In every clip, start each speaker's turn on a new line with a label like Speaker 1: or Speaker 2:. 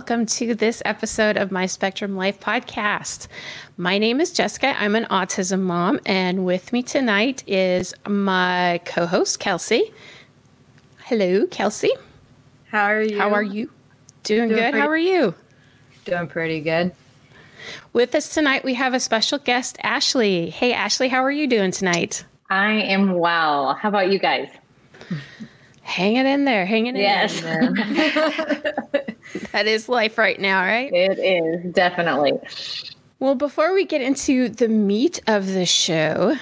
Speaker 1: Hello, and welcome to this episode of My Spectrum Life podcast. My name is Jessica. I'm an autism mom, and with me tonight is my co host, Kelsey. Hello, Kelsey.
Speaker 2: How are you?
Speaker 1: How are you? Doing, Doing good. Pretty, How are you?
Speaker 2: Doing pretty good.
Speaker 1: With us tonight, we have a special guest, Ashley. Hey, Ashley, how are you doing tonight?
Speaker 3: I am well. How about you guys?
Speaker 1: Hanging in there, hanging in
Speaker 3: yes.
Speaker 1: there. that is life right now, right?
Speaker 3: It is, definitely.
Speaker 1: Well, before we get into the meat of the show,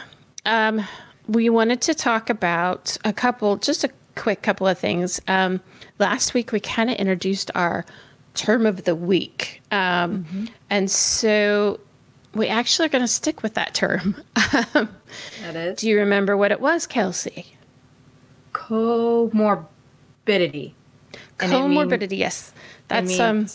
Speaker 1: um, we wanted to talk about a couple, just a quick couple of things. Um, last week, we kind of introduced our term of the week. Um, mm-hmm. And so we actually are going to stick with that term.
Speaker 2: that is.
Speaker 1: Do you remember what it was, Kelsey?
Speaker 2: Comorbidity.
Speaker 1: Comorbidity, yes. That's um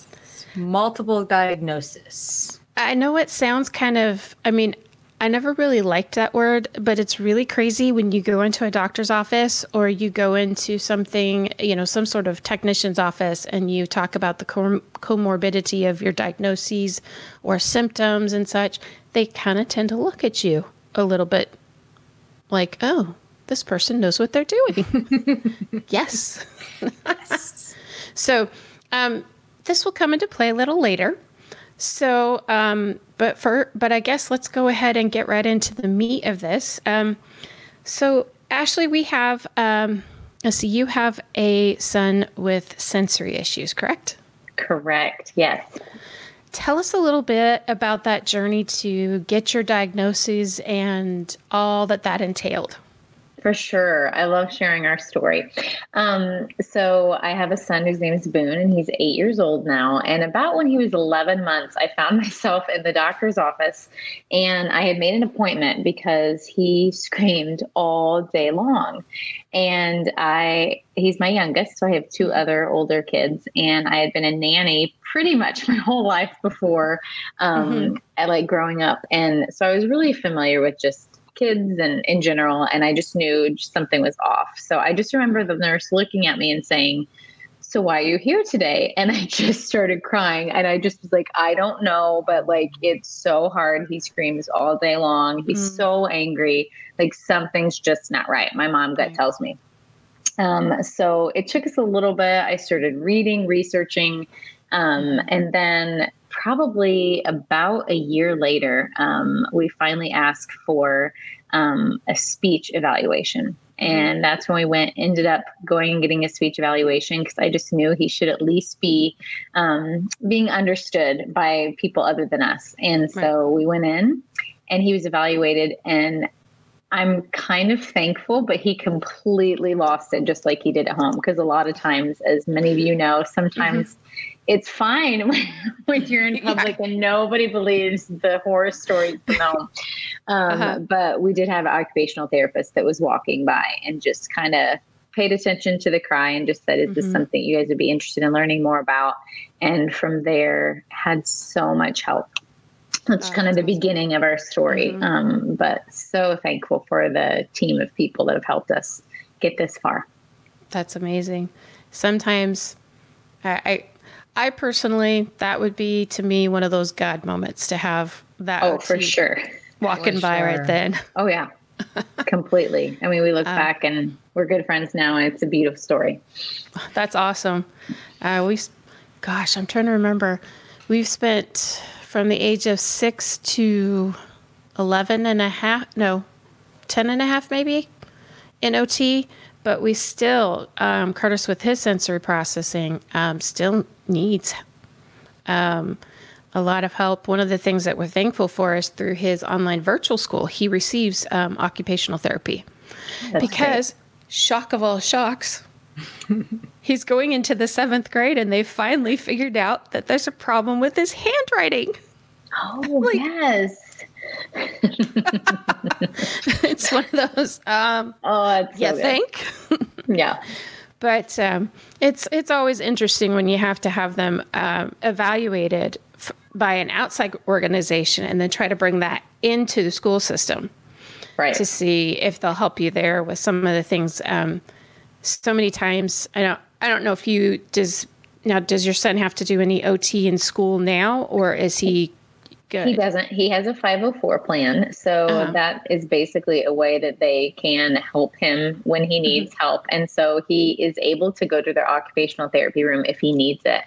Speaker 2: multiple diagnosis.
Speaker 1: I know it sounds kind of I mean, I never really liked that word, but it's really crazy when you go into a doctor's office or you go into something, you know, some sort of technician's office and you talk about the com- comorbidity of your diagnoses or symptoms and such. They kind of tend to look at you a little bit like, oh, this person knows what they're doing. yes. yes. so, um, this will come into play a little later. So, um, but for but I guess let's go ahead and get right into the meat of this. Um, so, Ashley, we have um, let's see, you have a son with sensory issues, correct?
Speaker 3: Correct. Yes.
Speaker 1: Tell us a little bit about that journey to get your diagnosis and all that that entailed.
Speaker 3: For sure. I love sharing our story. Um, so, I have a son whose name is Boone, and he's eight years old now. And about when he was 11 months, I found myself in the doctor's office, and I had made an appointment because he screamed all day long. And I, he's my youngest, so I have two other older kids, and I had been a nanny pretty much my whole life before, um, mm-hmm. I like growing up. And so I was really familiar with just kids and in general. And I just knew something was off. So I just remember the nurse looking at me and saying, so why are you here today? And I just started crying. And I just was like, I don't know, but like, it's so hard. He screams all day long. He's mm. so angry. Like, something's just not right. My mom gut tells me. Um, so it took us a little bit. I started reading, researching, um, and then probably about a year later, um, we finally asked for um, a speech evaluation. And that's when we went, ended up going and getting a speech evaluation because I just knew he should at least be um, being understood by people other than us. And so right. we went in and he was evaluated. And I'm kind of thankful, but he completely lost it just like he did at home. Because a lot of times, as many of you know, sometimes mm-hmm it's fine when, when you're in public yeah. and nobody believes the horror stories from home. Um, uh-huh. But we did have an occupational therapist that was walking by and just kind of paid attention to the cry and just said, "Is mm-hmm. this something you guys would be interested in learning more about?" And from there, had so much help. That's oh, kind of the awesome. beginning of our story. Mm-hmm. Um, but so thankful for the team of people that have helped us get this far.
Speaker 1: That's amazing. Sometimes I, I I personally, that would be to me one of those God moments to have that.
Speaker 3: Oh, for sure.
Speaker 1: Walking by sure. right then.
Speaker 3: Oh, yeah. Completely. I mean, we look uh, back and we're good friends now, and it's a beautiful story.
Speaker 1: That's awesome. Uh, we, gosh, I'm trying to remember. We've spent from the age of six to 11 and a half, no, 10 and a half maybe in OT but we still um, Curtis with his sensory processing um, still needs um, a lot of help. One of the things that we're thankful for is through his online virtual school, he receives um, occupational therapy That's because great. shock of all shocks. He's going into the seventh grade, and they finally figured out that there's a problem with his handwriting.
Speaker 3: Oh like, yes,
Speaker 1: it's one of those. Um,
Speaker 3: oh,
Speaker 1: so you think?
Speaker 3: yeah.
Speaker 1: But um, it's it's always interesting when you have to have them um, evaluated f- by an outside organization and then try to bring that into the school system,
Speaker 3: right?
Speaker 1: To see if they'll help you there with some of the things. So many times, I don't I don't know if you does now, does your son have to do any OT in school now, or is he good?
Speaker 3: He doesn't. He has a 504 plan. So
Speaker 1: Uh-huh.
Speaker 3: that is basically a way that they can help him when he needs help. And so he is able to go to their occupational therapy room if he needs it.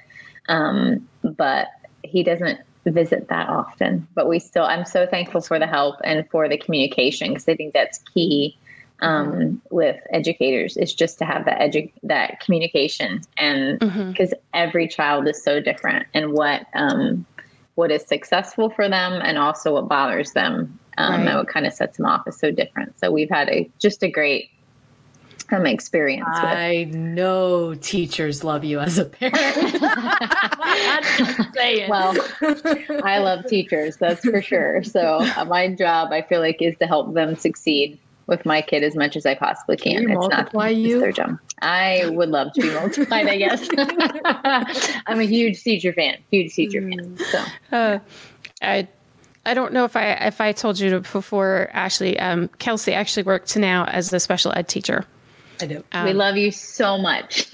Speaker 3: Um, but he doesn't visit that often. But we still, I'm so thankful for the help and for the communication because I think that's key um, with educators is just to have that edu- that communication and because every child is so different and what um, what is successful for them and also what bothers them um,
Speaker 1: Right.
Speaker 3: and what kind of sets them off is so different. So we've had a just a great um, experience with.
Speaker 2: I know teachers love you as a parent.
Speaker 3: Well, I love teachers, that's for sure. So uh, my job, I feel like, is to help them succeed with my kid as much as I possibly
Speaker 2: Can
Speaker 3: can.
Speaker 2: you
Speaker 3: it's not
Speaker 2: multiply
Speaker 3: it's
Speaker 2: you?
Speaker 3: their job. I would love to be multiplied. I guess I'm a huge teacher fan. Huge teacher fan. So
Speaker 1: Uh, I I don't know if I if I told you before, Ashley. Um, Kelsey actually works now as a special ed teacher.
Speaker 2: I do.
Speaker 1: Um,
Speaker 3: we love you so much.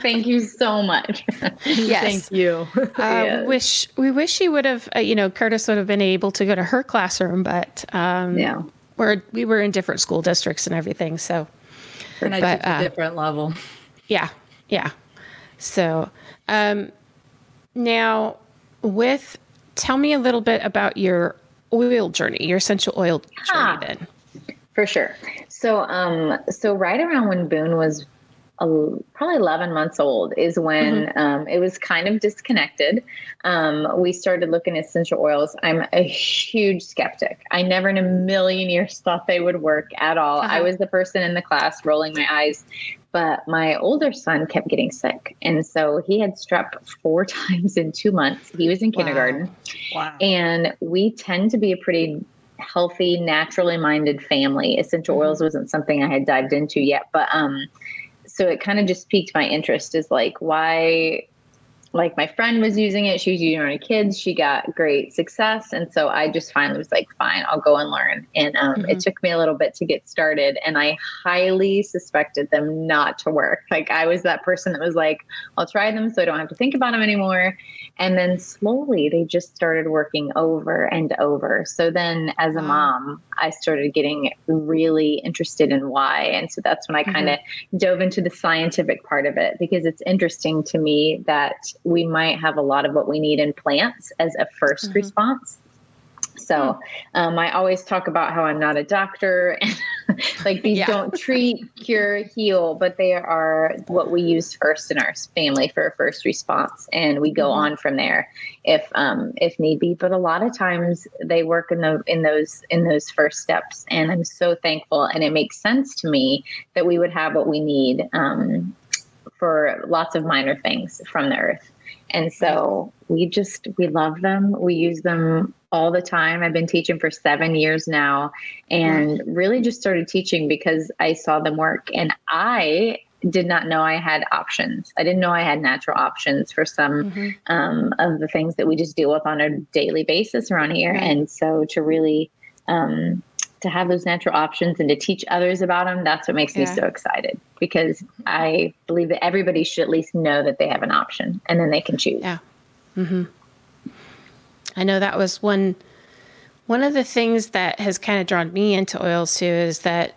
Speaker 3: Thank you so much.
Speaker 1: yes.
Speaker 2: Thank you.
Speaker 1: Uh,
Speaker 3: Yes.
Speaker 1: we wish we wish she would have. Uh, you know, Curtis would have been able to go to her classroom, but um,
Speaker 3: yeah.
Speaker 1: We're we were in different school districts and everything. So
Speaker 2: and I
Speaker 1: But,
Speaker 2: teach a
Speaker 1: uh,
Speaker 2: different level.
Speaker 1: yeah, yeah. So um, now with tell me a little bit about your oil journey, your essential oil journey. Then
Speaker 3: For sure. So, um, so right around when Boone was uh, probably 11 months old is when um, it was kind of disconnected. Um, we started looking at essential oils. I'm a huge skeptic. I never in a million years thought they would work at all. I
Speaker 1: Uh-huh.
Speaker 3: was the person in the class rolling my eyes. But my older son kept getting sick. And so he had strep four times in two months. He was in kindergarten.
Speaker 2: Wow.
Speaker 3: And we tend to be a pretty healthy, naturally minded family. Essential
Speaker 1: Mhm.
Speaker 3: oils wasn't something I had dived into yet, but um, so it kind of just piqued my interest. Is like why, like my friend was using it. She was using it on her kids. She got great success, and so I just finally was like, fine, I'll go and learn. And um, it
Speaker 1: Mhm.
Speaker 3: took me a little bit to get started, and I highly suspected them not to work. Like I was that person that was like, I'll try them so I don't have to think about them anymore. And then slowly they just started working over and over. So then as a mom, I started getting really interested in why. And so that's when I kind of dove into the scientific part of it because it's interesting to me that we might have a lot of what we need in plants as a 1st
Speaker 1: Mhm.
Speaker 3: response. So um, I always talk about how I'm not a doctor. like these
Speaker 1: Yeah.
Speaker 3: don't treat, cure, heal, but they are what we use first in our family for a first response, and we go
Speaker 1: Mhm.
Speaker 3: on from there if um, if need be. But a lot of times they work in the in those in those first steps, and I'm so thankful. And it makes sense to me that we would have what we need um, for lots of minor things from the earth. And so we just we love them. We use them all the time. I've been teaching for 7 years now and really just started teaching because I saw them work and I did not know I had options. I didn't know I had natural options for some
Speaker 1: Mhm.
Speaker 3: um, of the things that we just deal with on a daily basis around here. And so to really um, to have those natural options and to teach others about them, that's what makes me so excited because I believe that everybody should at least know that they have an option and then they can choose.
Speaker 1: Yeah. I know that was one one of the things that has kind of drawn me into oils too is that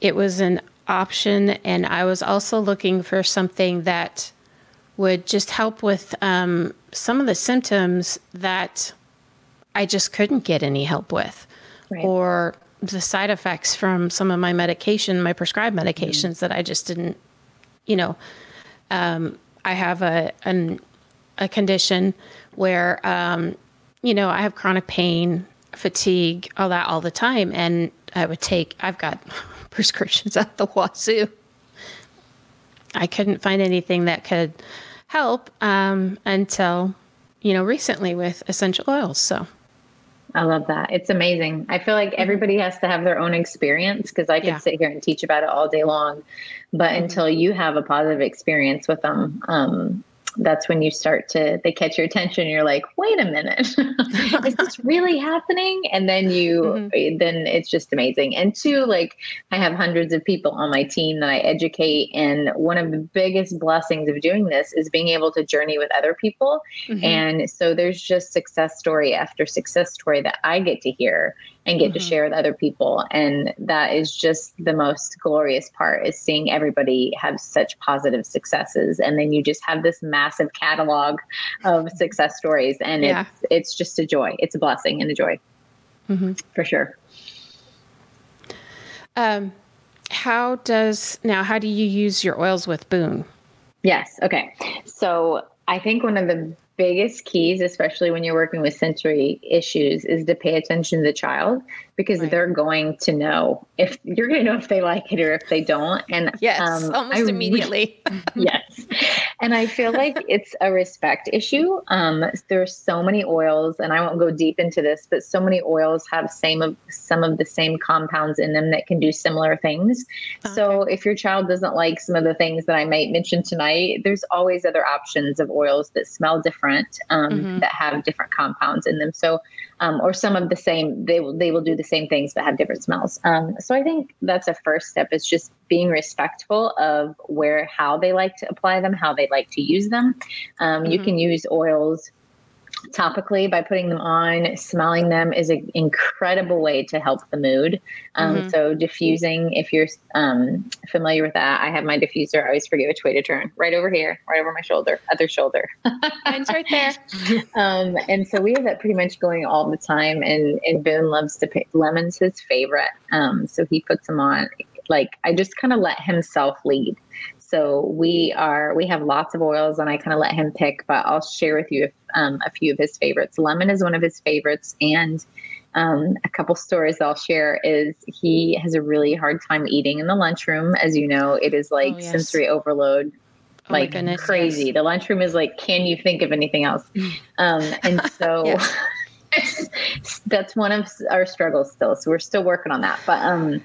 Speaker 1: it was an option and I was also looking for something that would just help with um, some of the symptoms that I just couldn't get any help with
Speaker 3: Right.
Speaker 1: or the side effects from some of my medication, my prescribed medications that I just didn't, you know, um, I have a an, a condition where, um, you know, I have chronic pain, fatigue, all that all the time, and I would take. I've got prescriptions at the wazoo. I couldn't find anything that could help um, until, you know, recently with essential oils. So.
Speaker 3: I love that. It's amazing. I feel like everybody has to have their own experience because I could
Speaker 1: Yeah.
Speaker 3: sit here and teach about it all day long. But until you have a positive experience with them, um, that's when you start to they catch your attention. You're like, wait a minute, is this really happening? And then you mm-hmm. then it's just amazing. And two, like I have hundreds of people on my team that I educate, and one of the biggest blessings of doing this is being able to journey with other people. Mm-hmm. And so there's just success story after success story that I get to hear and get mm-hmm. to share with other people. And that is just the most glorious part is seeing everybody have such positive successes. And then you just have this massive catalog of success stories and yeah. it's it's just a joy. It's a blessing and a joy. Mm-hmm. for sure.
Speaker 1: Um how does now how do you use your oils with boone?
Speaker 3: Yes. Okay. So i think one of the biggest keys, especially when you're working with sensory issues, is to pay attention to the child because right. they're going to know if you're going to know if they like it or if they don't. And
Speaker 1: yes, um, almost I immediately.
Speaker 3: yes. And I feel like it's a respect issue. Um, there's so many oils, and I won't go deep into this, but so many oils have same of some of the same compounds in them that can do similar things. Okay. So if your child doesn't like some of the things that I might mention tonight, there's always other options of oils that smell different, um, mm-hmm. that have different compounds in them. So, um, or some of the same, they will they will do the same things but have different smells. Um, so I think that's a first step is just being respectful of where, how they like to apply them, how they like to use them. Um, mm-hmm. You can use oils topically by putting them on. Smelling them is an incredible way to help the mood. Um, mm-hmm. So diffusing, if you're um, familiar with that, I have my diffuser. I always forget which way to turn. Right over here, right over my shoulder, other shoulder.
Speaker 1: Mine's right there.
Speaker 3: um, and so we have that pretty much going all the time. And and Boone loves to pick lemons his favorite. Um, so he puts them on. Like I just kind of let himself lead. So we are we have lots of oils, and I kind of let him pick. But I'll share with you um, a few of his favorites. Lemon is one of his favorites, and um, a couple stories I'll share is he has a really hard time eating in the lunchroom. As you know, it is like oh, yes. sensory overload oh like goodness, crazy. Yes. The lunchroom is like, can you think of anything else? Um, and so that's one of our struggles still. So we're still working on that. But um,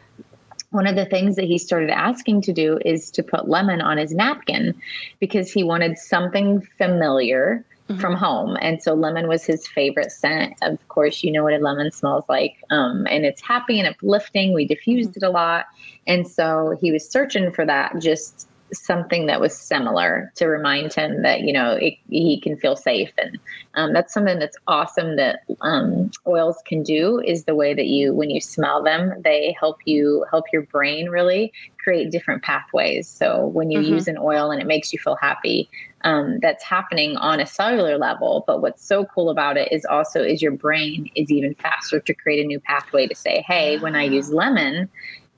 Speaker 3: one of the things that he started asking to do is to put lemon on his napkin because he wanted something familiar mm-hmm. from home. And so lemon was his favorite scent. Of course, you know what a lemon smells like. Um, and it's happy and uplifting. We diffused mm-hmm. it a lot. And so he was searching for that just something that was similar to remind him that you know it, he can feel safe. And um, that's something that's awesome that um, oils can do is the way that you when you smell them they help you help your brain really create different pathways. So when you mm-hmm. use an oil and it makes you feel happy um, that's happening on a cellular level. But what's so cool about it is also is your brain is even faster to create a new pathway to say hey when i use lemon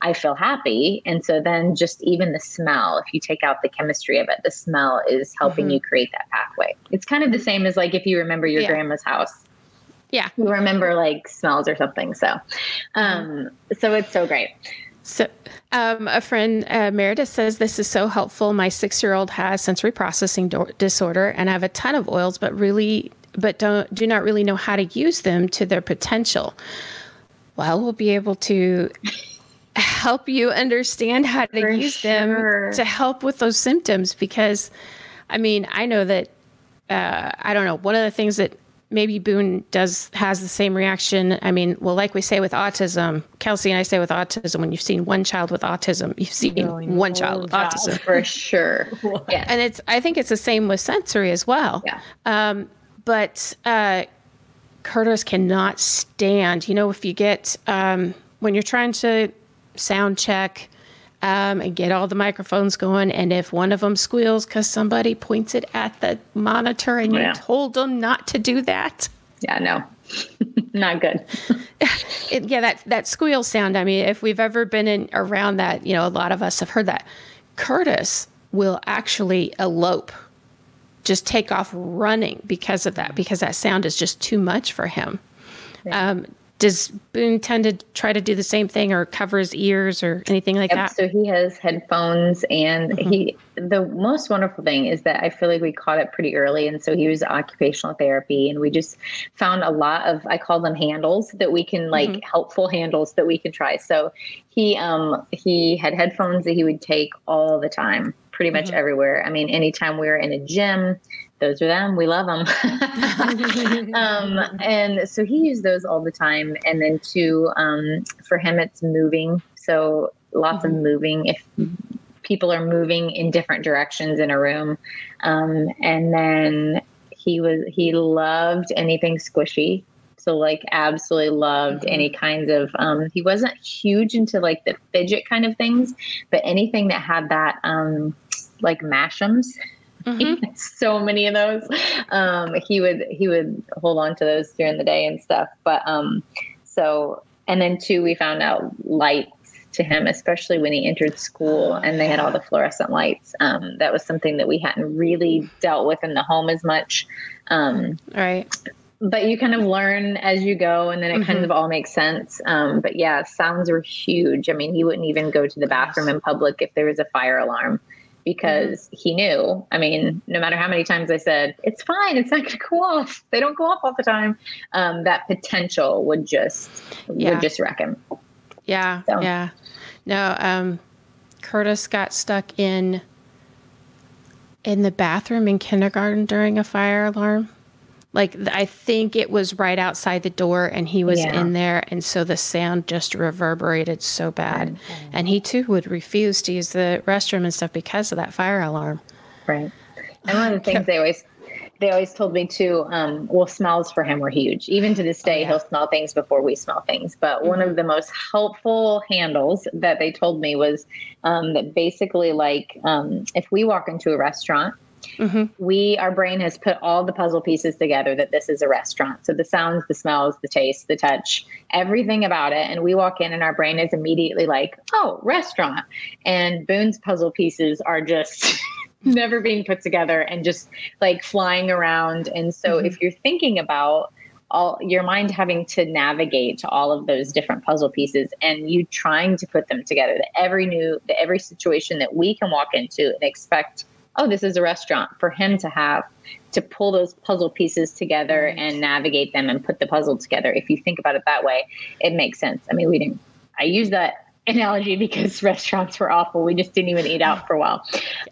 Speaker 3: I feel happy. And so then just even the smell, if you take out the chemistry of it, the smell is helping mm-hmm. you create that pathway. It's kind of the same as like if you remember your yeah. grandma's house.
Speaker 1: Yeah.
Speaker 3: You remember like smells or something. So um so it's so great.
Speaker 1: So, um, a friend, uh, Meredith, says this is so helpful. My six year old has sensory processing do- disorder, and I have a ton of oils, but really, but don't do not really know how to use them to their potential. Well, we'll be able to help you understand how to For use sure. them to help with those symptoms because I mean, I know that uh, I don't know, one of the things that maybe Boone does has the same reaction. I mean, well, like we say with autism, Kelsey and I say with autism, when you've seen one child with autism, you've seen one child with job. autism
Speaker 3: for sure.
Speaker 1: yeah, and it's I think it's the same with sensory as well.
Speaker 3: Yeah.
Speaker 1: Um, but uh, Curtis cannot stand. You know, if you get um, when you're trying to sound check um, and get all the microphones going. And if one of them squeals because somebody points it at the monitor and yeah. you told them not to do that.
Speaker 3: Yeah, no, not good.
Speaker 1: it, yeah, that that squeal sound. I mean, if we've ever been in around that, you know, a lot of us have heard that. Curtis will actually elope, just take off running because of that, because that sound is just too much for him. Yeah. Um, does Boone tend to try to do the same thing or cover his ears or anything like yep, that?
Speaker 3: So he has headphones and mm-hmm. he the most wonderful thing is that I feel like we caught it pretty early and so he was occupational therapy and we just found a lot of I call them handles that we can like mm-hmm. helpful handles that we can try. So he um he had headphones that he would take all the time pretty much
Speaker 1: Mhm.
Speaker 3: everywhere. I mean, anytime we were in a gym, those are them. We love them. um, and so he used those all the time. And then two, um, for him, it's moving. So lots of moving. If people are moving in different directions in a room, um, and then he was he loved anything squishy. So like absolutely loved
Speaker 1: Mhm.
Speaker 3: any kinds of um he wasn't huge into like the fidget kind of things, but anything that had that um like Mash'ems
Speaker 1: Mhm.
Speaker 3: so many of those. Um, he would he would hold on to those during the day and stuff. But um, so and then two, we found out lights to him, especially when he entered school and they had all the fluorescent lights. Um, that was something that we hadn't really dealt with in the home as much. Um,
Speaker 1: right.
Speaker 3: but you kind of learn as you go and then it kind
Speaker 1: Mhm.
Speaker 3: of all makes sense um, but yeah sounds are huge i mean he wouldn't even go to the bathroom in public if there was a fire alarm because he knew i mean no matter how many times i said it's fine it's not going to go off they don't go off all the time um, that potential would just
Speaker 1: Yeah.
Speaker 3: would just wreck him
Speaker 1: Yeah.
Speaker 3: So-
Speaker 1: Yeah. No, um, Curtis got stuck in in the bathroom in kindergarten during a fire alarm. Like I think it was right outside the door and he was
Speaker 3: Yeah.
Speaker 1: in there and so the sound just reverberated so bad. And he too would refuse to use the restroom and stuff because of that fire alarm.
Speaker 3: Right. And one of the things they always they always told me too, um, well, smells for him were huge. Even to this day,
Speaker 1: yeah.
Speaker 3: he'll smell things before we smell things. But one of the most helpful handles that they told me was um, that basically, like, um, if we walk into a restaurant,
Speaker 1: Mhm.
Speaker 3: we our brain has put all the puzzle pieces together that this is a restaurant. So the sounds, the smells, the taste, the touch, everything about it. And we walk in, and our brain is immediately like, "Oh, restaurant." And Boone's puzzle pieces are just. never being put together and just like flying around and so if you're thinking about all your mind having to navigate to all of those different puzzle pieces and you trying to put them together that every new that every situation that we can walk into and expect oh this is a restaurant for him to have to pull those puzzle pieces together
Speaker 1: Right.
Speaker 3: and navigate them and put the puzzle together if you think about it that way it makes sense i mean we didn't i use that analogy because restaurants were awful we just didn't even eat out for a while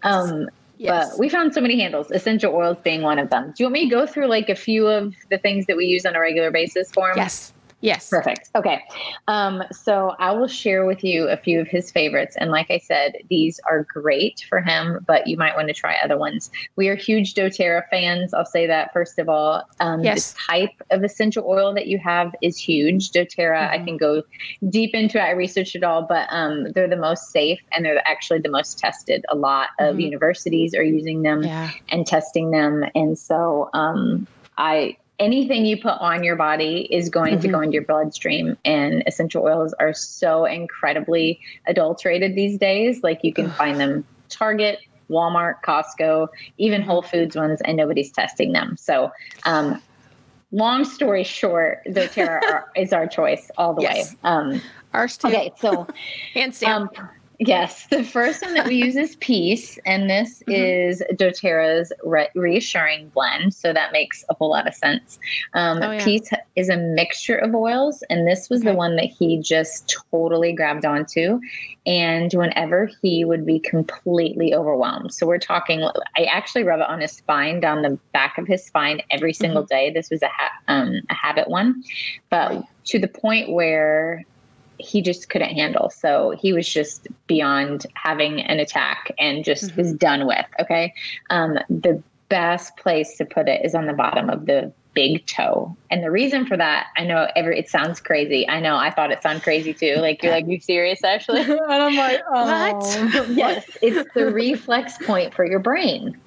Speaker 3: um
Speaker 1: Yes.
Speaker 3: but we found so many handles, essential oils being one of them. Do you want me to go through like a few of the things that we use on a regular basis for him?
Speaker 1: yes. Yes.
Speaker 3: Perfect. Okay. Um, so I will share with you a few of his favorites. And like I said, these are great for him, but you might want to try other ones. We are huge doTERRA fans. I'll say that first of all. Um,
Speaker 1: Yes.
Speaker 3: The type of essential oil that you have is huge. doTERRA, I
Speaker 1: Mhm.
Speaker 3: can go deep into it. I researched it all, but um, they're the most safe and they're actually the most tested. A lot of
Speaker 1: Mhm.
Speaker 3: universities are using them
Speaker 1: Yeah.
Speaker 3: and testing them. And so um, I anything you put on your body is going to
Speaker 1: Mhm.
Speaker 3: go into your bloodstream and essential oils are so incredibly adulterated these days. Like you can find them Target, Walmart, Costco, even Whole Foods ones, and nobody's testing them. So um, long story short, doTERRA are- is our choice all the
Speaker 1: Yes.
Speaker 3: way. Um,
Speaker 1: Ours too.
Speaker 3: okay, so
Speaker 1: Hands down.
Speaker 3: um, yes, the first one that we use is Peace, and this
Speaker 1: Mhm.
Speaker 3: is doTERRA's re- reassuring blend. So that makes a whole lot of sense. Um,
Speaker 1: Oh, yeah.
Speaker 3: Peace is a mixture of oils, and this was the one that he just totally grabbed onto. And whenever he would be completely overwhelmed, so we're talking, I actually rub it on his spine, down the back of his spine every single day. This was a ha- um, a habit one, but to the point where he just couldn't handle. So he was just beyond having an attack and just
Speaker 1: Mhm.
Speaker 3: was done with. Okay. Um, the best place to put it is on the bottom of the big toe. And the reason for that, I know every it sounds crazy. I know I thought it sounded crazy too. Like you're like, you serious, Ashley?
Speaker 2: and I'm like,
Speaker 1: What?
Speaker 2: oh.
Speaker 3: yes, it's the reflex point for your brain.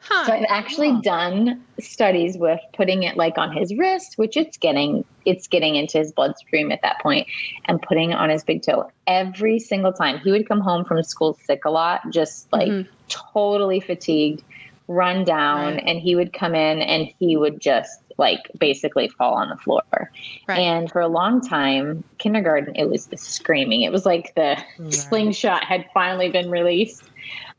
Speaker 1: huh.
Speaker 3: So I've actually done studies with putting it like on his wrist, which it's getting it's getting into his bloodstream at that point, and putting it on his big toe every single time. He would come home from school sick a lot, just like
Speaker 1: Mhm.
Speaker 3: totally fatigued, run down,
Speaker 1: Right.
Speaker 3: and he would come in and he would just like basically fall on the floor.
Speaker 1: Right.
Speaker 3: And for a long time, kindergarten, it was the screaming. It was like the
Speaker 2: Right.
Speaker 3: slingshot had finally been released.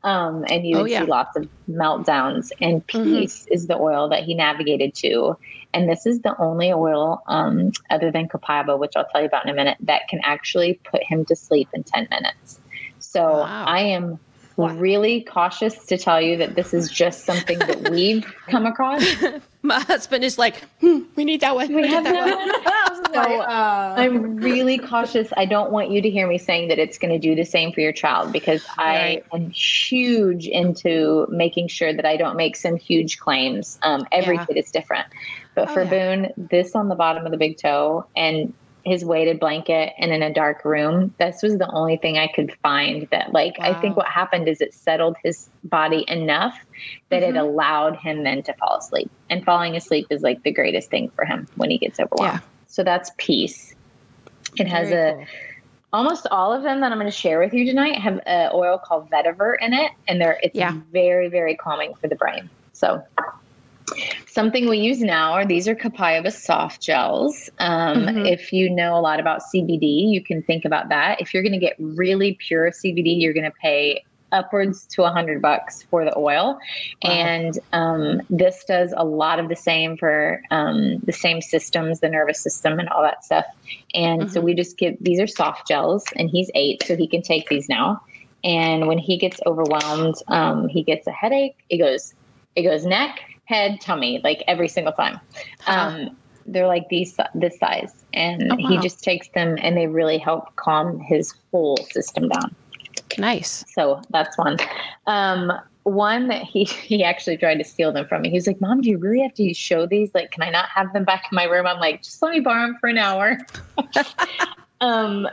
Speaker 3: Um, and you
Speaker 1: Oh,
Speaker 3: would
Speaker 1: yeah.
Speaker 3: see lots of meltdowns. And
Speaker 1: Mhm.
Speaker 3: peace is the oil that he navigated to. And this is the only oil, um, other than copaiba, which I'll tell you about in a minute, that can actually put him to sleep in 10 minutes. So
Speaker 1: Wow.
Speaker 3: I am really cautious to tell you that this is just something that we've come across.
Speaker 1: My husband is like, hmm, we need that one.
Speaker 3: We have
Speaker 1: that
Speaker 3: that one. So
Speaker 2: uh,
Speaker 3: I'm really cautious. I don't want you to hear me saying that it's going to do the same for your child because
Speaker 1: Right.
Speaker 3: I am huge into making sure that I don't make some huge claims. Um, every
Speaker 1: Yeah.
Speaker 3: kid is different. But
Speaker 1: Oh,
Speaker 3: for
Speaker 1: yeah.
Speaker 3: Boone, this on the bottom of the big toe and his weighted blanket and in a dark room, this was the only thing I could find that, like, I think what happened is it settled his body enough that it
Speaker 1: Mhm.
Speaker 3: allowed him then to fall asleep. And falling asleep is like the greatest thing for him when he gets overwhelmed.
Speaker 1: Yeah.
Speaker 3: So that's peace. It has
Speaker 1: Very
Speaker 3: a
Speaker 1: cool.
Speaker 3: almost all of them that I'm going to share with you tonight have an oil called vetiver in it, and they're it's
Speaker 1: Yeah.
Speaker 3: very very calming for the brain. So. Something we use now are these are Copaiba soft gels. Um,
Speaker 1: Mhm.
Speaker 3: If you know a lot about CBD, you can think about that. If you're going to get really pure CBD, you're going to pay upwards to a hundred bucks for the oil,
Speaker 1: Wow.
Speaker 3: and um, this does a lot of the same for um, the same systems, the nervous system, and all that stuff. And so we just give these are soft gels, and he's eight, so he can take these now. And when he gets overwhelmed, um, he gets a headache. It goes, it goes neck, head, tummy, like every single time.
Speaker 1: Huh.
Speaker 3: Um, they're like these this size, and
Speaker 1: Oh,
Speaker 3: he just takes them, and they really help calm his whole system down.
Speaker 1: Nice.
Speaker 3: So that's one. Um, one that he he actually tried to steal them from me. He was like, "Mom, do you really have to show these? Like, can I not have them back in my room?" I'm like, "Just let me borrow them for an hour." um,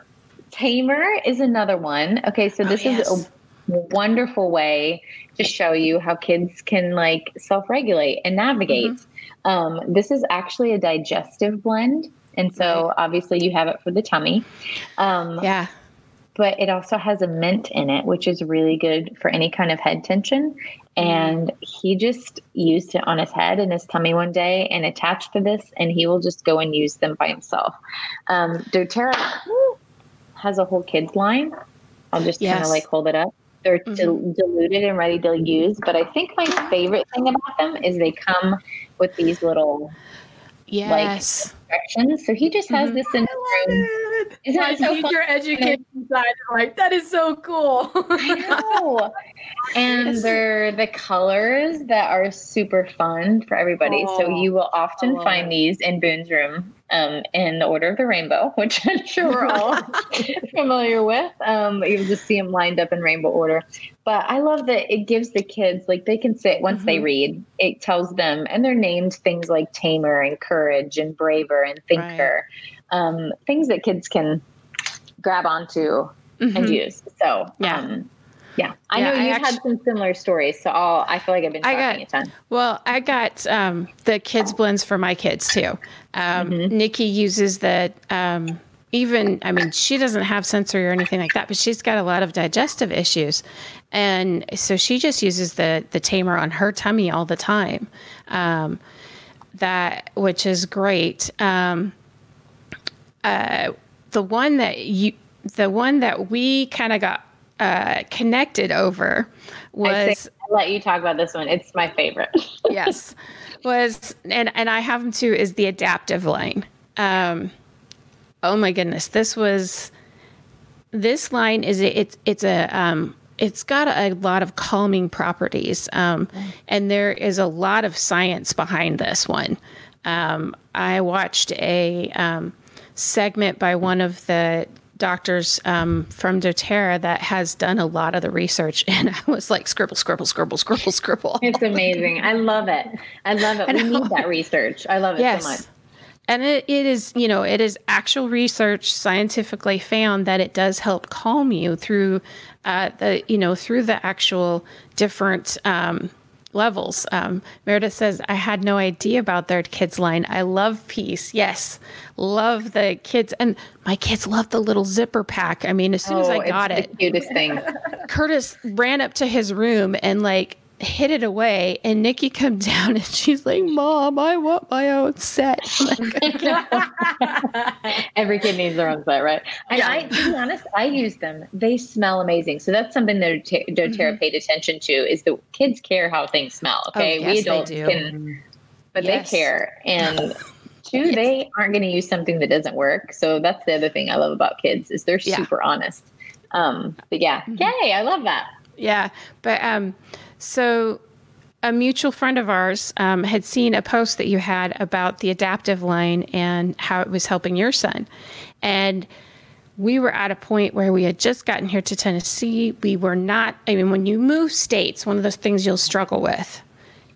Speaker 3: Tamer is another one. Okay, so
Speaker 1: Oh,
Speaker 3: this
Speaker 1: yes.
Speaker 3: is a wonderful way to show you how kids can like self-regulate and navigate.
Speaker 1: Mm-hmm.
Speaker 3: Um, this is actually a digestive blend, and so obviously you have it for the tummy. Um,
Speaker 1: Yeah.
Speaker 3: But it also has a mint in it, which is really good for any kind of head tension. And he just used it on his head and his tummy one day and attached to this, and he will just go and use them by himself. Um, doTERRA has a whole kids line. I'll just kind of like hold it up. They're
Speaker 1: Mhm.
Speaker 3: dil- diluted and ready to use, but I think my favorite thing about them is they come with these little
Speaker 1: Yes.
Speaker 3: Directions. So he just has
Speaker 1: Mhm.
Speaker 3: this in his room. Isn't
Speaker 2: My
Speaker 3: so fun?
Speaker 2: teacher education side is like, that is so cool.
Speaker 3: I know. And
Speaker 1: Yes.
Speaker 3: they're the colors that are super fun for everybody. so
Speaker 2: Oh,
Speaker 3: you will often find
Speaker 2: it.
Speaker 3: these in Boone's room um, in the order of the rainbow, which I'm sure we're all familiar with. Um, you'll just see them lined up in rainbow order. But I love that it gives the kids, like, they can sit once they
Speaker 1: Mhm.
Speaker 3: read, it tells them, and they're named things like Tamer and Courage and Braver and Thinker, um, things that kids can grab onto and
Speaker 1: Mhm.
Speaker 3: use. So
Speaker 1: Yeah.
Speaker 3: um, yeah. I
Speaker 1: Yeah,
Speaker 3: know
Speaker 1: I
Speaker 3: you
Speaker 1: actu-
Speaker 3: had some similar stories, so I'll, I feel like I've been
Speaker 1: I
Speaker 3: talking
Speaker 1: got-
Speaker 3: a ton.
Speaker 1: Well, I got um, the kids blends for my kids too. Um,
Speaker 3: Mhm.
Speaker 1: Nikki uses the um, even. I mean, she doesn't have sensory or anything like that, but she's got a lot of digestive issues, and so she just uses the the tamer on her tummy all the time. Um, that which is great. Um, uh, the one that you, the one that we kind of got uh, connected over
Speaker 3: I
Speaker 1: was
Speaker 3: think I'll let you talk about this one. It's my favorite.
Speaker 1: yes. Was and and i have them too is the Adaptiv line. Um oh my goodness. This was this line is a, it's it's a um it's got a, lot of calming properties. Um and there is a lot of science behind this one. Um i watched a um segment by one of the doctors um, from doterra that has done a lot of the research and i was like scribble scribble scribble scribble scribble
Speaker 3: it's amazing. I love it. I love it.
Speaker 1: I
Speaker 3: we need that research. I love it so much.
Speaker 1: And it, it is, you know, it is actual research scientifically found that it does help calm you through uh, the, you know, through the actual different um, levels. Um, Meredith says, I had no idea about their kids line. I love peace. Yes. Love the kids. And my kids love the little zipper pack. I mean, as soon as
Speaker 3: Oh,
Speaker 1: I got
Speaker 3: it's
Speaker 1: it,
Speaker 3: the cutest thing.
Speaker 1: Curtis ran up to his room and like hid it away and Nikki come down and she's like, Mom, I want my own set. Like,
Speaker 3: Every kid needs their own set, right? And
Speaker 1: Yeah.
Speaker 3: I, to be honest, I use them. They smell amazing. So that's something that doTERRA
Speaker 1: Mm-hmm.
Speaker 3: paid attention to is the kids care how things smell. Okay,
Speaker 1: Oh, yes,
Speaker 3: we adults can, but
Speaker 1: Yes.
Speaker 3: they care. And two, they aren't going to use something that doesn't work. So that's the other thing I love about kids is they're
Speaker 1: Yeah.
Speaker 3: super honest. Um, but yeah,
Speaker 1: Mhm.
Speaker 3: yay! I love that.
Speaker 1: Yeah, but um, so a mutual friend of ours um, had seen a post that you had about the Adaptiv line and how it was helping your son, and we were at a point where we had just gotten here to Tennessee. We were not. I mean, when you move states, one of the things you'll struggle with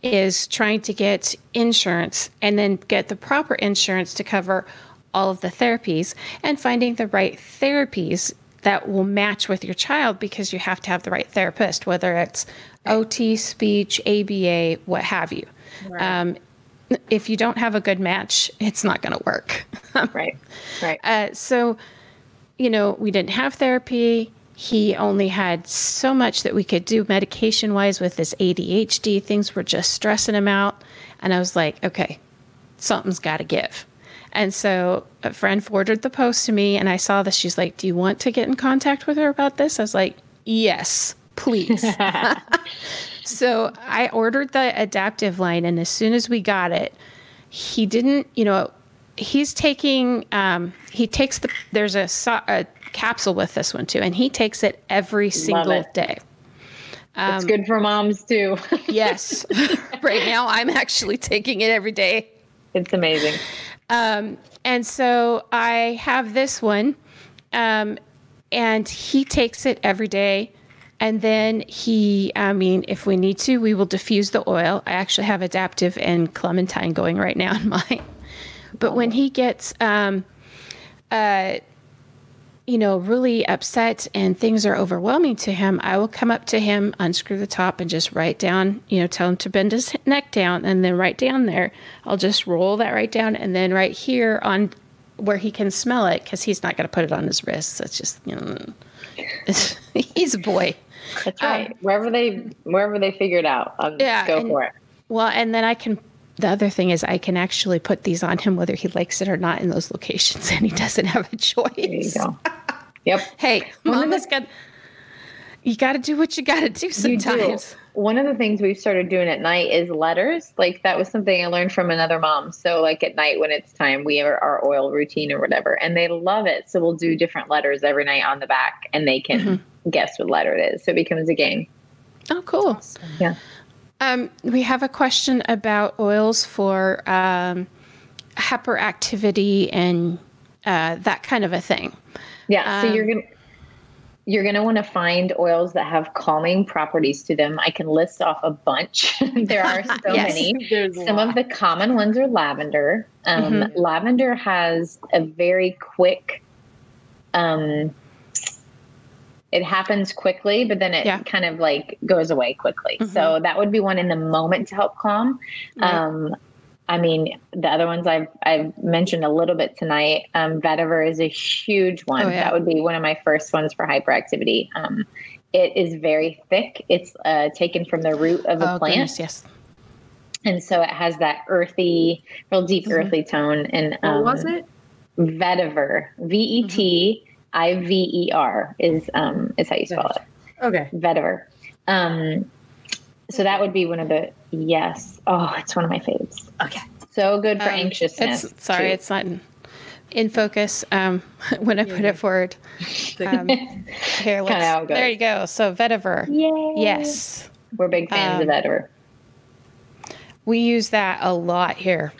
Speaker 1: is trying to get insurance and then get the proper insurance to cover all of the therapies and finding the right therapies that will match with your child because you have to have the right therapist, whether it's OT, speech, ABA, what have you. Right. Um, if you don't have a good match, it's not going to work.
Speaker 3: right, right.
Speaker 1: Uh, so, you know, we didn't have therapy. He only had so much that we could do medication wise with this ADHD. Things were just stressing him out. And I was like, okay, something's got to give. And so a friend forwarded the post to me, and I saw this. She's like, Do you want to get in contact with her about this? I was like, Yes, please. so I ordered the Adaptiv line, and as soon as we got it, he didn't, you know, he's taking, um, he takes the, there's a, a capsule with this one too, and he takes it every single it. day.
Speaker 3: Um, it's good for moms too.
Speaker 1: yes. right now, I'm actually taking it every day.
Speaker 3: It's amazing.
Speaker 1: Um, and so I have this one, um, and he takes it every day. And then he, I mean, if we need to, we will diffuse the oil. I actually have Adaptiv and clementine going right now in mine. But when he gets um, uh, you know, really upset and things are overwhelming to him, I will come up to him, unscrew the top, and just write down, you know, tell him to bend his neck down, and then right down there, I'll just roll that right down, and then right here on where he can smell it, because he's not going to put it on his wrists. It's just, you know, he's a boy.
Speaker 3: That's right. Um, wherever they wherever they figure it out, I'll yeah, go and, for it.
Speaker 1: Well, and then I can the other thing is I can actually put these on him whether he likes it or not in those locations, and he doesn't have a choice. There you go.
Speaker 3: Yep.
Speaker 1: hey, mama's got. You got to do what you got to do sometimes.
Speaker 3: Do. One of the things we've started doing at night is letters. Like that was something I learned from another mom. So like at night when it's time, we have our oil routine or whatever, and they love it. So we'll do different letters every night on the back, and they can mm-hmm. Guess what letter it is. So it becomes a game.
Speaker 1: Oh, cool.
Speaker 3: Awesome. Yeah.
Speaker 1: Um, we have a question about oils for um, hyperactivity and uh, that kind of a thing.
Speaker 3: Yeah. So you're um, gonna you're gonna want to find oils that have calming properties to them. I can list off a bunch. there are so yes, many. Some of the common ones are lavender. Um, mm-hmm. Lavender has a very quick um, it happens quickly, but then it yeah. kind of like goes away quickly. Mm-hmm. So that would be one in the moment to help calm. Right. Um, I mean, the other ones I've I've mentioned a little bit tonight. Um, vetiver is a huge one. Oh, yeah. That would be one of my first ones for hyperactivity. Um, it is very thick. It's uh, taken from the root of a oh, plant. Goodness,
Speaker 1: yes.
Speaker 3: And so it has that earthy, real deep mm-hmm. earthy tone. And
Speaker 2: um, what was it?
Speaker 3: Vetiver. V E T I V E R is um is how you spell it.
Speaker 2: Okay.
Speaker 3: Vetiver. Um, so that would be one of the yes. Oh, it's one of my favorites.
Speaker 2: Okay.
Speaker 3: So good for um, anxiousness.
Speaker 1: It's, sorry, too. it's not in, in focus um, when I put it forward. Um, here, let's, there you go. So vetiver.
Speaker 3: Yay.
Speaker 1: Yes.
Speaker 3: We're big fans of um, vetiver.
Speaker 1: We use that a lot here.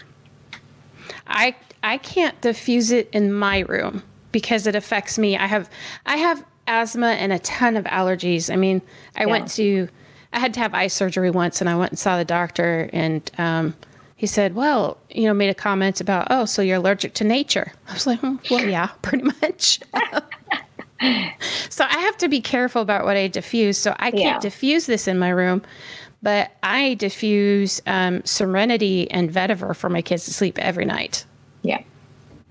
Speaker 1: I I can't diffuse it in my room because it affects me. I have I have asthma and a ton of allergies. I mean, I yeah. went to I had to have eye surgery once, and I went and saw the doctor, and um, he said, "Well, you know," made a comment about, "Oh, so you're allergic to nature." I was like, hmm, "Well, yeah, pretty much." so I have to be careful about what I diffuse. So I can't yeah. diffuse this in my room, but I diffuse um, Serenity and Vetiver for my kids to sleep every night.
Speaker 3: Yeah.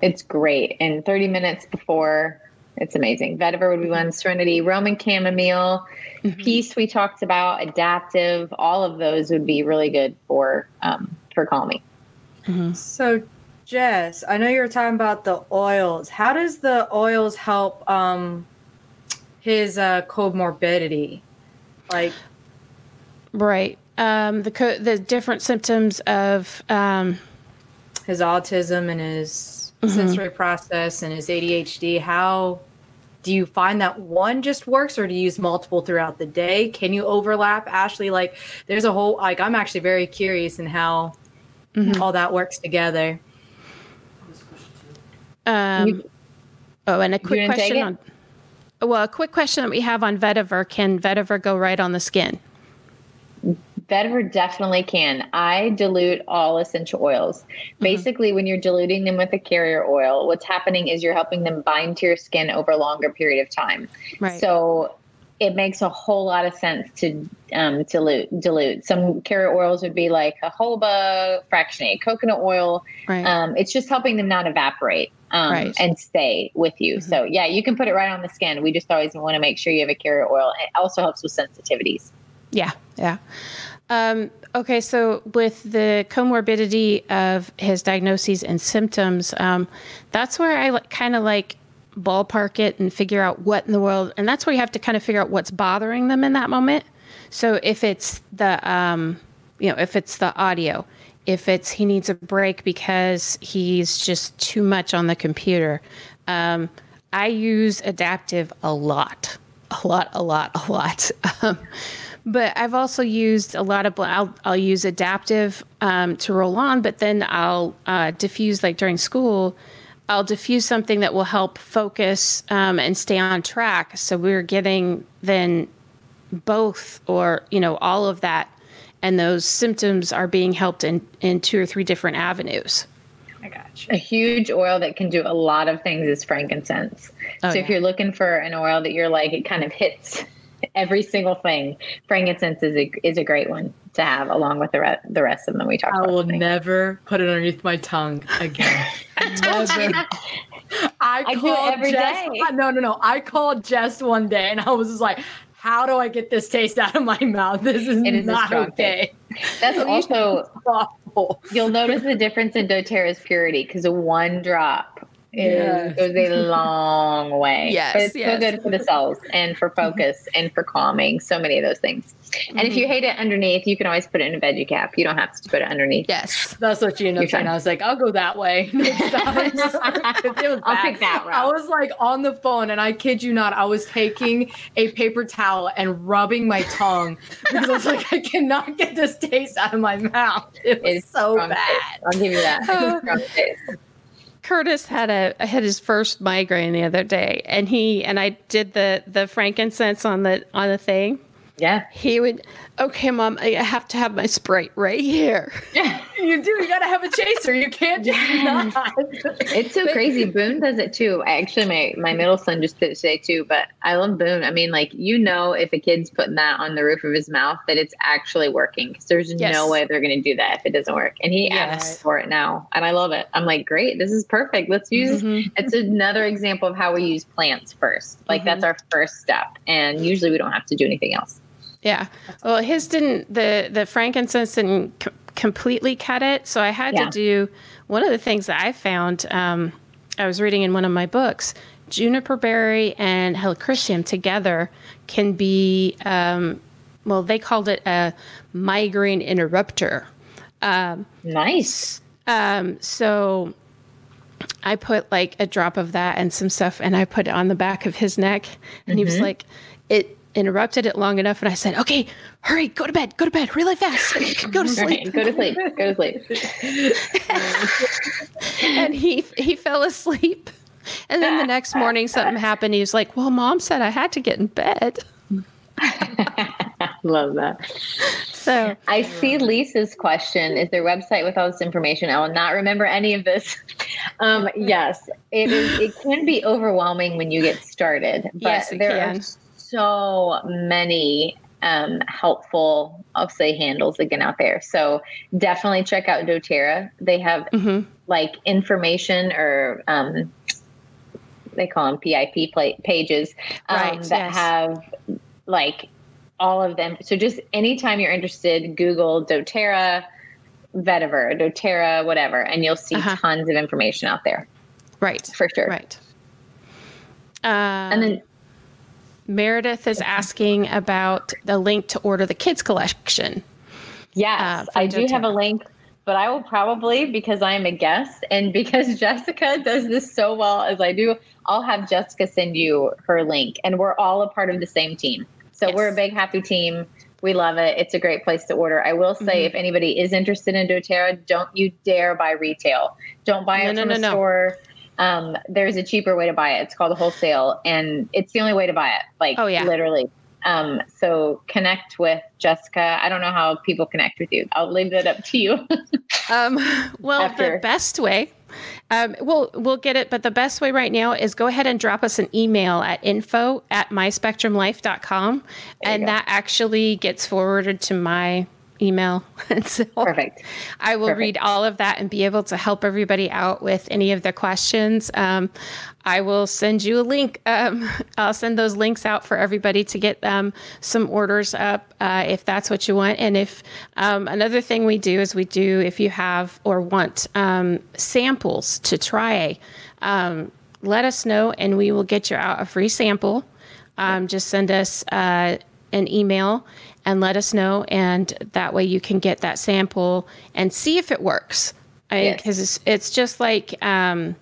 Speaker 3: It's great. And 30 minutes before, it's amazing. Vetiver would be one, Serenity, Roman chamomile, mm-hmm. peace we talked about, Adaptiv, all of those would be really good for um, for calming.
Speaker 2: Mm-hmm. So Jess, I know you were talking about the oils. How does the oils help um, his uh, comorbidity? Like,
Speaker 1: right. Um, the co- the different symptoms of um,
Speaker 2: his autism and his mm-hmm. sensory process and his ADHD, how do you find that one just works or do you use multiple throughout the day? Can you overlap? Ashley, like there's a whole like I'm actually very curious in how mm-hmm. all that works together.
Speaker 1: Um, oh, and a quick question on well, a quick question that we have on vetiver: Can vetiver go right on the skin?
Speaker 3: Vetiver definitely can. I dilute all essential oils. Mm-hmm. Basically, when you're diluting them with a carrier oil, what's happening is you're helping them bind to your skin over a longer period of time. Right. So it makes a whole lot of sense to um, dilute. Dilute. Some carrier oils would be like jojoba, fractionated coconut oil. Right. Um, it's just helping them not evaporate um, right. and stay with you. Mm-hmm. So yeah, you can put it right on the skin. We just always want to make sure you have a carrier oil. It also helps with sensitivities.
Speaker 1: Yeah, yeah. Um, okay, so with the comorbidity of his diagnoses and symptoms, um, that's where I kind of like ballpark it and figure out what in the world, and that's where you have to kind of figure out what's bothering them in that moment. So if it's the, um, you know, if it's the audio, if it's he needs a break because he's just too much on the computer, um, I use Adaptiv a lot, a lot, a lot, a lot. But I've also used a lot of, I'll, I'll use Adaptiv um, to roll on, but then I'll uh, diffuse, like during school, I'll diffuse something that will help focus um, and stay on track. So we're getting then both or, you know, all of that. And those symptoms are being helped in, in two or three different avenues.
Speaker 3: I got you. A huge oil that can do a lot of things is frankincense. Oh, so yeah. if you're looking for an oil that you're like, it kind of hits every single thing. Frankincense is a is a great one to have along with the re- the rest of them we talked
Speaker 2: I
Speaker 3: about.
Speaker 2: I will never put it underneath my tongue again. never. I, I called every Jess. Day. No, no, no. I called Jess one day and I was just like, how do I get this taste out of my mouth? This is, it is not okay.
Speaker 3: Taste. That's also awful. You'll notice the difference in doTERRA's purity because one drop yes. goes a long way.
Speaker 1: Yes,
Speaker 3: but it's
Speaker 1: yes.
Speaker 3: so good for the cells and for focus mm-hmm. and for calming. So many of those things. Mm-hmm. And if you mm-hmm. hate it underneath, you can always put it in a veggie cap. You don't have to put it underneath.
Speaker 1: Yes,
Speaker 2: that's what you know. And I was like, I'll go that way. I'll
Speaker 3: pick that route.
Speaker 2: I was like on the phone, and I kid you not, I was taking a paper towel and rubbing my tongue because I was like, I cannot get this taste out of my mouth. It was it's so bad. Taste.
Speaker 3: I'll give you that.
Speaker 1: Curtis had a had his first migraine the other day, and he and I did the the frankincense on the on the thing.
Speaker 3: Yeah,
Speaker 1: he would okay, mom, I have to have my Sprite right here.
Speaker 2: Yeah, you do. You got to have a chaser. You can't just yeah. not.
Speaker 3: It's so crazy. Boone does it too. I actually, my, my middle son just did it today too, but I love Boone. I mean, like, you know, if a kid's putting that on the roof of his mouth, that it's actually working because there's yes. no way they're going to do that if it doesn't work. And he yes. asks for it now. And I love it. I'm like, great. This is perfect. Let's use mm-hmm. it's another example of how we use plants first. Like, mm-hmm. that's our first step. And usually we don't have to do anything else.
Speaker 1: Yeah. Well, his didn't the the frankincense didn't c- completely cut it, so I had yeah. to do one of the things that I found. Um, I was reading in one of my books. Juniper berry and helichrysum together can be, um, well, they called it a migraine interrupter.
Speaker 3: Um, nice.
Speaker 1: Um, so I put like a drop of that and some stuff, and I put it on the back of his neck, and mm-hmm. he was mm-hmm. like, "It interrupted it long enough and I said, okay, hurry, go to bed, go to bed really fast. go to sleep.
Speaker 3: Right, go to sleep. Go to sleep.
Speaker 1: and he he fell asleep. And then the next morning something happened. He was like, well, mom said I had to get in bed.
Speaker 3: Love that.
Speaker 1: So
Speaker 3: I see Lisa's question. Is there a website with all this information? I will not remember any of this. Um, yes, it is. It can be overwhelming when you get started, but
Speaker 1: yes, there can. are
Speaker 3: so many um, helpful, I'll say, handles again out there. So definitely check out doTERRA. They have mm-hmm. like information or um, they call them PIP pages um, right, that yes. have like all of them. So just anytime you're interested, Google doTERRA, Vetiver, doTERRA, whatever, and you'll see uh-huh. tons of information out there.
Speaker 1: Right.
Speaker 3: For sure.
Speaker 1: Right.
Speaker 3: Um, and then
Speaker 1: Meredith is asking about the link to order the kids collection.
Speaker 3: Yes, uh, I do have a link but I will probably, because I'm a guest and because Jessica does this so well as I do, I'll have Jessica send you her link. And we're all a part of the same team. So yes. we're a big, happy team. We love it. It's a great place to order. I will say, mm-hmm. if anybody is interested in doTERRA, don't you dare buy retail. Don't buy it no, from no, a no, store. Um, there's a cheaper way to buy it. It's called wholesale, and it's the only way to buy it. Like, oh, yeah. literally. Um, so connect with Jessica. I don't know how people connect with you. I'll leave that up to you.
Speaker 1: um, well, After. the best way, um, we'll we'll get it, but the best way right now is go ahead and drop us an email at info at myspectrumlife.com, and that actually gets forwarded to my email. and so
Speaker 3: Perfect.
Speaker 1: I will Perfect. read all of that and be able to help everybody out with any of the questions. Um, I will send you a link. Um, I'll send those links out for everybody to get um, some orders up uh, if that's what you want. And if um, another thing we do is we do, if you have or want um, samples to try, um, let us know and we will get you out a free sample. just send us uh, an email and let us know. And that way you can get that sample and see if it works. Because yes. it's, it's just like, um,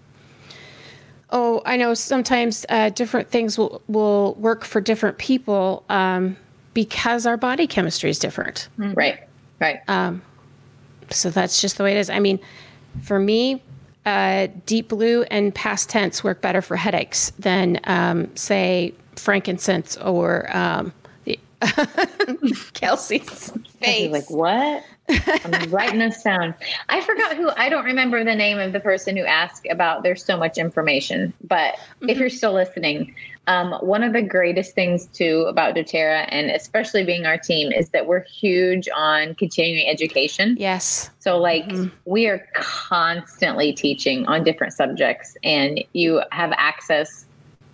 Speaker 1: oh, I know sometimes uh, different things will, will work for different people um, because our body chemistry is different.
Speaker 3: Mm-hmm. Right, right. Um,
Speaker 1: so that's just the way it is. I mean, for me, uh, deep blue and PastTense work better for headaches than, um, say, frankincense or um, Kelsey's face.
Speaker 3: Like, what? I'm writing this down. I forgot who, I don't remember the name of the person who asked about there's so much information. But mm-hmm. if you're still listening, um, one of the greatest things too about doTERRA and especially being our team is that we're huge on continuing education.
Speaker 1: Yes.
Speaker 3: So like mm-hmm. we are constantly teaching on different subjects and you have access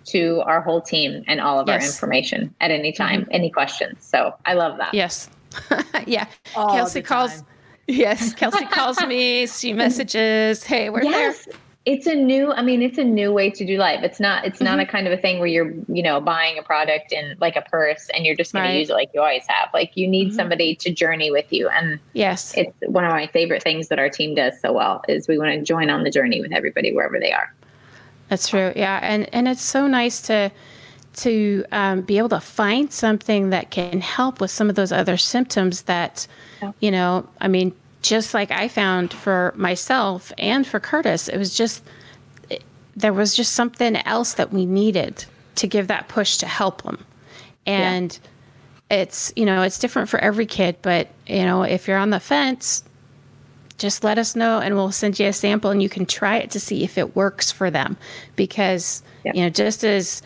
Speaker 3: to our whole team and all of yes. our information at any time, mm-hmm. any questions. So I love that.
Speaker 1: Yes. yeah. All Kelsey calls. Yes. Kelsey calls me. She messages, Hey, we're yes. there.
Speaker 3: It's a new, I mean, it's a new way to do life. It's not, it's mm-hmm. not a kind of a thing where you're, you know, buying a product and like a purse and you're just going right. to use it like you always have. Like you need mm-hmm. somebody to journey with you. And
Speaker 1: yes,
Speaker 3: it's one of my favorite things that our team does so well is we want to join on the journey with everybody wherever they are.
Speaker 1: That's true. Yeah, and and it's so nice to to um, be able to find something that can help with some of those other symptoms that, yeah. you know, I mean, just like I found for myself and for Curtis, it was just it, there was just something else that we needed to give that push to help them, and. Yeah. It's you know it's different for every kid, but you know if you're on the fence, just let us know and we'll send you a sample and you can try it to see if it works for them because you know just as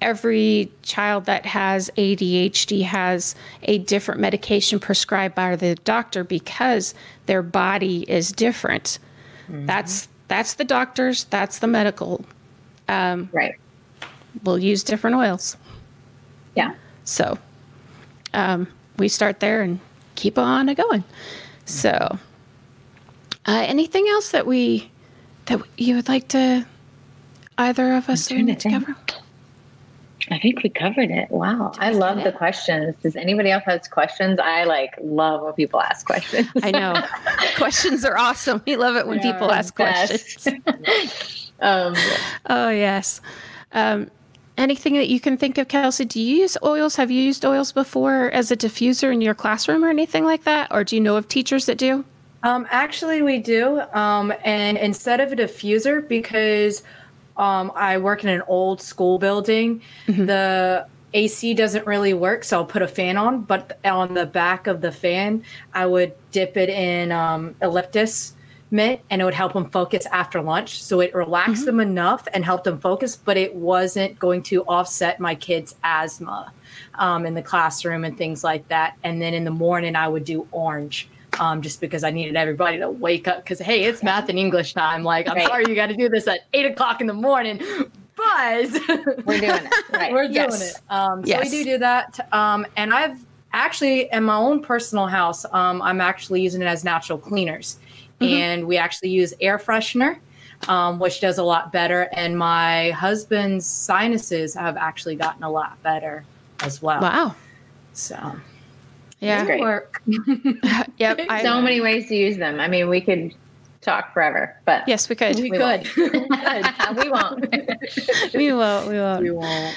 Speaker 1: every child that has ADHD has a different medication prescribed by the doctor because their body is different. Mm-hmm. That's that's the doctors. That's the medical.
Speaker 3: Um, right.
Speaker 1: We'll use different oils.
Speaker 3: Yeah.
Speaker 1: So um, we start there and keep on going. So uh, anything else that we that you would like to either of us to cover?
Speaker 3: I think we covered it. Wow. I love the questions. Does anybody else has questions? I like love when people ask questions.
Speaker 1: I know. questions are awesome. We love it when people ask best. questions. um, oh, yes. Um, anything that you can think of, Kelsey? Do you use oils? Have you used oils before as a diffuser in your classroom or anything like that? Or do you know of teachers that do?
Speaker 2: Um, actually, we do. Um, and instead of a diffuser, because um, I work in an old school building, mm-hmm. the AC doesn't really work. So I'll put a fan on, but on the back of the fan, I would dip it in um, eucalyptus mint and it would help them focus after lunch. So it relaxed mm-hmm. them enough and helped them focus, but it wasn't going to offset my kids' asthma um, in the classroom and things like that. And then in the morning, I would do orange um, just because I needed everybody to wake up. Because hey, it's math and English time. Like, I'm right. sorry you got to do this at eight o'clock in the morning, but
Speaker 3: we're doing it. Right.
Speaker 2: we're yes. doing it. Um, so yes. we do do that. Um, and I've actually in my own personal house, um, I'm actually using it as natural cleaners, mm-hmm. and we actually use air freshener. Um, which does a lot better. And my husband's sinuses have actually gotten a lot better as well.
Speaker 1: Wow.
Speaker 2: So
Speaker 1: Yeah.
Speaker 3: Great.
Speaker 2: Work.
Speaker 1: yep.
Speaker 3: I, so many ways to use them. I mean, we could talk forever, but
Speaker 1: yes, we could.
Speaker 2: We,
Speaker 3: we
Speaker 2: could.
Speaker 3: we won't.
Speaker 1: we won't. We won't.
Speaker 2: We won't.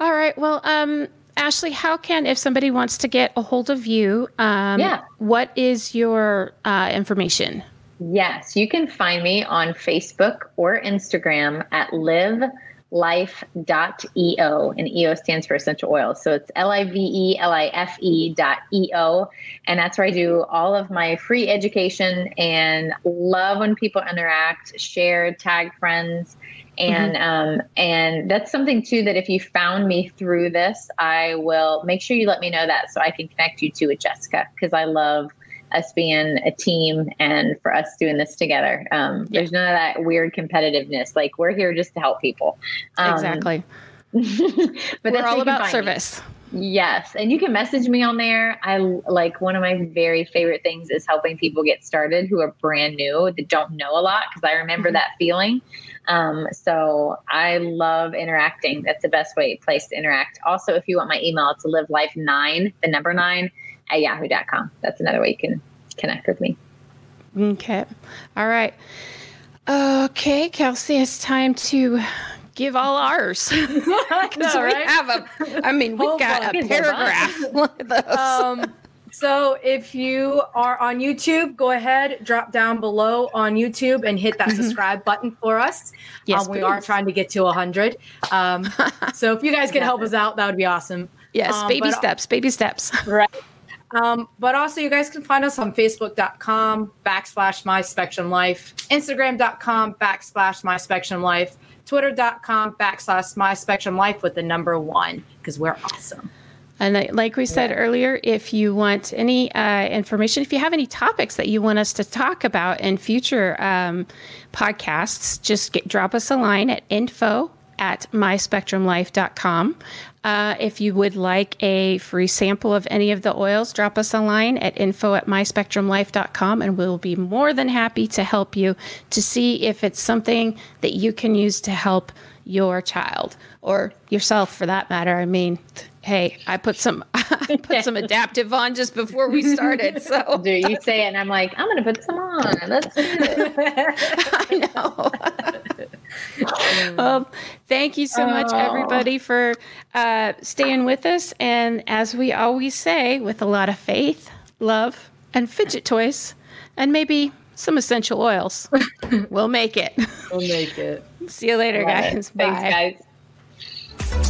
Speaker 1: All right. Well, um, Ashley, how can if somebody wants to get a hold of you? Um,
Speaker 3: yeah.
Speaker 1: What is your uh, information?
Speaker 3: Yes, you can find me on Facebook or Instagram at live life.eo and eo stands for essential oils so it's l-i-v-e-l-i-f-e dot e-o and that's where i do all of my free education and love when people interact share tag friends and mm-hmm. um, and that's something too that if you found me through this i will make sure you let me know that so i can connect you to with jessica because i love us being a team and for us doing this together. Um, yeah. There's none of that weird competitiveness. Like we're here just to help people.
Speaker 1: Um, exactly. but we're all about service.
Speaker 3: Me. Yes, and you can message me on there. I like one of my very favorite things is helping people get started who are brand new that don't know a lot because I remember mm-hmm. that feeling. Um, so I love interacting. That's the best way place to interact. Also, if you want my email, it's live life nine, the number nine at yahoo.com. That's another way you can connect with me.
Speaker 1: Okay. All right. Okay, Kelsey, it's time to give all ours because we right? have a. I mean, we've got a paragraph.
Speaker 2: um, so if you are on YouTube, go ahead, drop down below on YouTube and hit that mm-hmm. subscribe button for us. Yes, um, we are trying to get to 100. Um, so if you guys can help us out, that would be awesome.
Speaker 1: Yes, um, baby steps, baby steps.
Speaker 2: Right. Um, but also, you guys can find us on Facebook.com backslash My Spectrum Life, Instagram.com backslash My Spectrum Life, Twitter.com backslash My Spectrum Life with the number one because we're awesome.
Speaker 1: And like we said yeah. earlier, if you want any uh, information, if you have any topics that you want us to talk about in future um, podcasts, just get, drop us a line at info at myspectrumlife.com. Uh, if you would like a free sample of any of the oils, drop us a line at info at myspectrumlife.com and we'll be more than happy to help you to see if it's something that you can use to help your child or yourself for that matter. I mean, hey, I put some I put some Adaptiv on just before we started. So
Speaker 3: do you say it and I'm like, I'm gonna put some on. Let's do it.
Speaker 1: I know. Well, thank you so much, everybody, for uh, staying with us. And as we always say, with a lot of faith, love, and fidget toys, and maybe some essential oils, we'll make it.
Speaker 2: We'll make it.
Speaker 1: See you later, guys.
Speaker 3: Bye. Thanks, guys.